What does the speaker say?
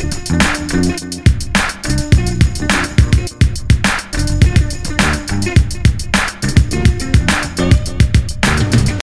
Thank you.